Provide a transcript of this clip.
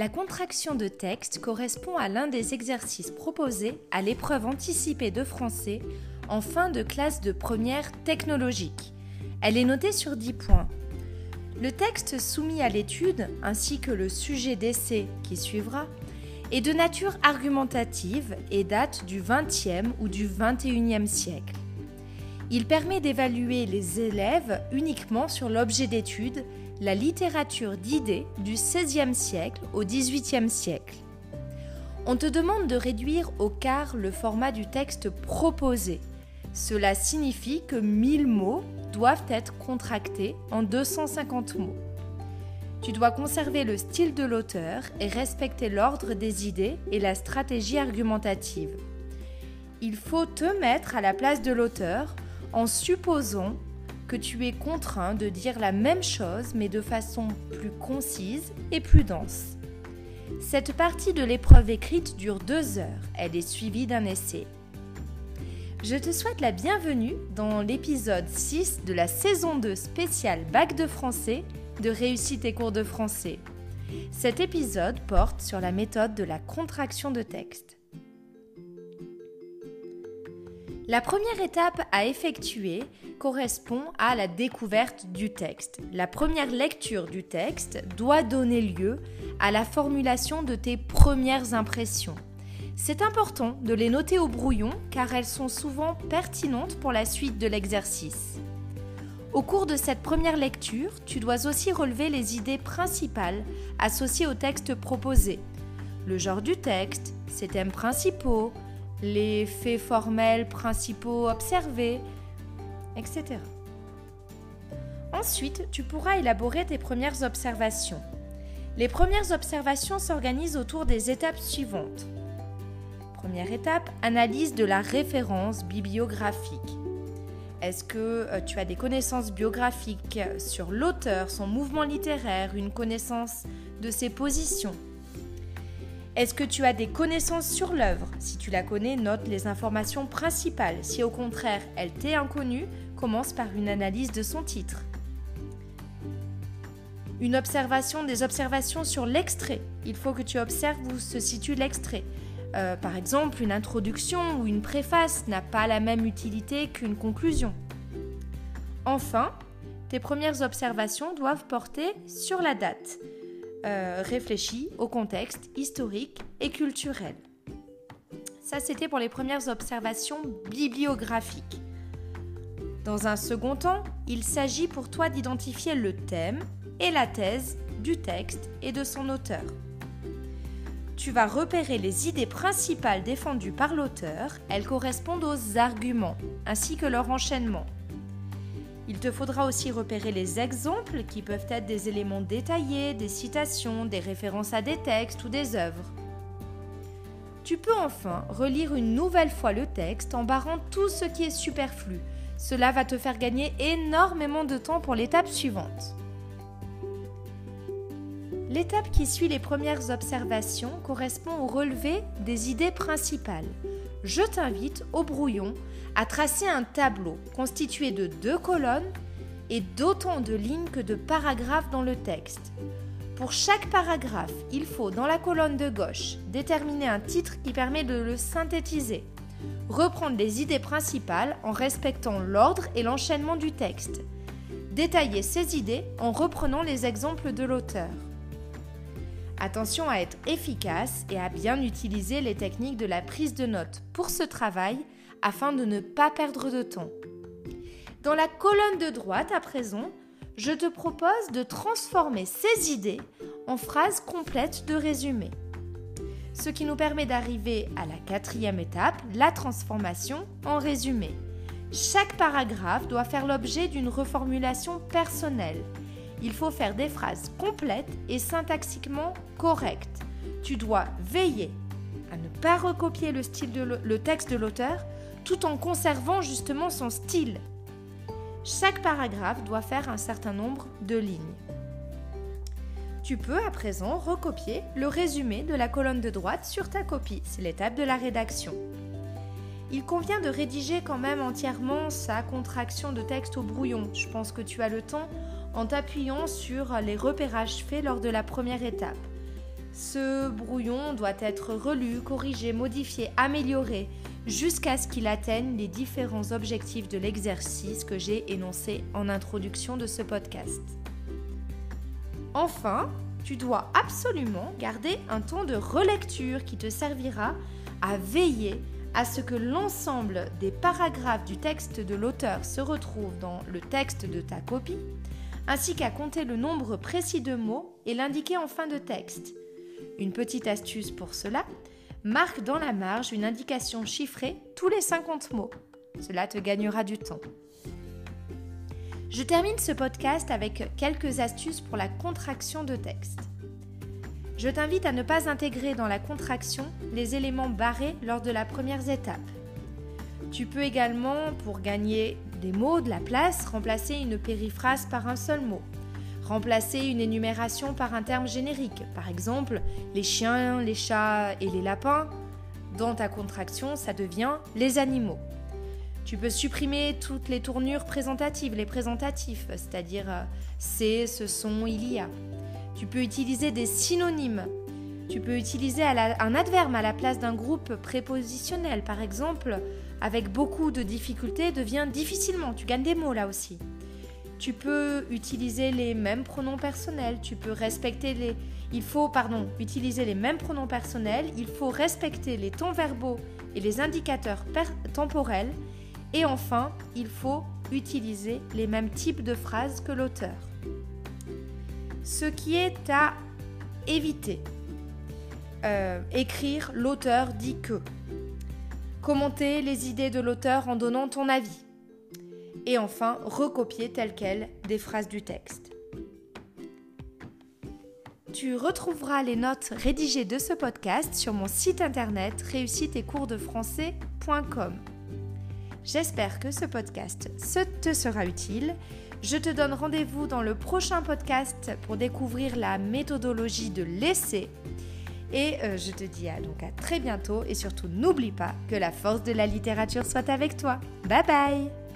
La contraction de texte correspond à l'un des exercices proposés à l'épreuve anticipée de français en fin de classe de première technologique. Elle est notée sur 10 points. Le texte soumis à l'étude, ainsi que le sujet d'essai qui suivra, est de nature argumentative et date du XXe ou du XXIe siècle. Il permet d'évaluer les élèves uniquement sur l'objet d'étude la littérature d'idées du XVIe siècle au XVIIIe siècle. On te demande de réduire au quart le format du texte proposé. Cela signifie que 1000 mots doivent être contractés en 250 mots. Tu dois conserver le style de l'auteur et respecter l'ordre des idées et la stratégie argumentative. Il faut te mettre à la place de l'auteur en supposant que tu es contraint de dire la même chose mais de façon plus concise et plus dense. Cette partie de l'épreuve écrite dure deux heures. Elle est suivie d'un essai. Je te souhaite la bienvenue dans l'épisode 6 de la saison 2 spéciale Bac de français de Réussite et cours de français. Cet épisode porte sur la méthode de la contraction de texte. La première étape à effectuer correspond à la découverte du texte. La première lecture du texte doit donner lieu à la formulation de tes premières impressions. C'est important de les noter au brouillon car elles sont souvent pertinentes pour la suite de l'exercice. Au cours de cette première lecture, tu dois aussi relever les idées principales associées au texte proposé. Le genre du texte, ses thèmes principaux, les faits formels principaux observés, etc. Ensuite, tu pourras élaborer tes premières observations. Les premières observations s'organisent autour des étapes suivantes. Première étape, analyse de la référence bibliographique. Est-ce que euh, tu as des connaissances biographiques sur l'auteur, son mouvement littéraire, une connaissance de ses positions? Est-ce que tu as des connaissances sur l'œuvre? Si tu la connais, note les informations principales. Si au contraire, elle t'est inconnue, commence par une analyse de son titre. Une observation, des observations sur l'extrait. Il faut que tu observes où se situe l'extrait. Euh, par exemple, une introduction ou une préface n'a pas la même utilité qu'une conclusion. Enfin, tes premières observations doivent porter sur la date. Euh, réfléchi au contexte historique et culturel. Ça, c'était pour les premières observations bibliographiques. Dans un second temps, il s'agit pour toi d'identifier le thème et la thèse du texte et de son auteur. Tu vas repérer les idées principales défendues par l'auteur, elles correspondent aux arguments, ainsi que leur enchaînement. Il te faudra aussi repérer les exemples qui peuvent être des éléments détaillés, des citations, des références à des textes ou des œuvres. Tu peux enfin relire une nouvelle fois le texte en barrant tout ce qui est superflu. Cela va te faire gagner énormément de temps pour l'étape suivante. L'étape qui suit les premières observations correspond au relevé des idées principales. Je t'invite au brouillon à tracer un tableau constitué de deux colonnes et d'autant de lignes que de paragraphes dans le texte. Pour chaque paragraphe, il faut, dans la colonne de gauche, déterminer un titre qui permet de le synthétiser. Reprendre les idées principales en respectant l'ordre et l'enchaînement du texte. Détailler ces idées en reprenant les exemples de l'auteur. Attention à être efficace et à bien utiliser les techniques de la prise de notes pour ce travail afin de ne pas perdre de temps. Dans la colonne de droite à présent, je te propose de transformer ces idées en phrases complètes de résumé. Ce qui nous permet d'arriver à la quatrième étape, la transformation en résumé. Chaque paragraphe doit faire l'objet d'une reformulation personnelle. Il faut faire des phrases complètes et syntaxiquement correctes. Tu dois veiller à ne pas recopier le, style de le texte de l'auteur, tout en conservant justement son style. Chaque paragraphe doit faire un certain nombre de lignes. Tu peux à présent recopier le résumé de la colonne de droite sur ta copie. C'est l'étape de la rédaction. Il convient de rédiger quand même entièrement sa contraction de texte au brouillon. Je pense que tu as le temps en t'appuyant sur les repérages faits lors de la première étape. Ce brouillon doit être relu, corrigé, modifié, amélioré jusqu'à ce qu'il atteigne les différents objectifs de l'exercice que j'ai énoncé en introduction de ce podcast. Enfin, tu dois absolument garder un temps de relecture qui te servira à veiller à ce que l'ensemble des paragraphes du texte de l'auteur se retrouve dans le texte de ta copie, ainsi qu'à compter le nombre précis de mots et l'indiquer en fin de texte. Une petite astuce pour cela, marque dans la marge une indication chiffrée tous les 50 mots. Cela te gagnera du temps. Je termine ce podcast avec quelques astuces pour la contraction de texte. Je t'invite à ne pas intégrer dans la contraction les éléments barrés lors de la première étape. Tu peux également, pour gagner des mots de la place, remplacer une périphrase par un seul mot. Remplacer une énumération par un terme générique, par exemple les chiens, les chats et les lapins. Dans ta contraction, ça devient les animaux. Tu peux supprimer toutes les tournures présentatives, les présentatifs, c'est-à-dire euh, c'est, ce sont, il y a. Tu peux utiliser des synonymes. Tu peux utiliser un adverbe à la place d'un groupe prépositionnel. Par exemple, avec beaucoup de difficultés devient difficilement. Tu gagnes des mots là aussi. Tu peux utiliser les mêmes pronoms personnels. Tu peux respecter les. Il faut, utiliser les mêmes pronoms personnels. Il faut respecter les temps verbaux et les indicateurs temporels. Et enfin, il faut utiliser les mêmes types de phrases que l'auteur ce qui est à éviter. Euh, écrire l'auteur dit que. Commenter les idées de l'auteur en donnant ton avis. Et enfin, recopier tel quel des phrases du texte. Tu retrouveras les notes rédigées de ce podcast sur mon site internet réussite-et-cours-de-français.com. J'espère que ce podcast te sera utile je te donne rendez-vous dans le prochain podcast pour découvrir la méthodologie de l'essai. Et euh, je te dis donc à très bientôt et surtout n'oublie pas que la force de la littérature soit avec toi. Bye bye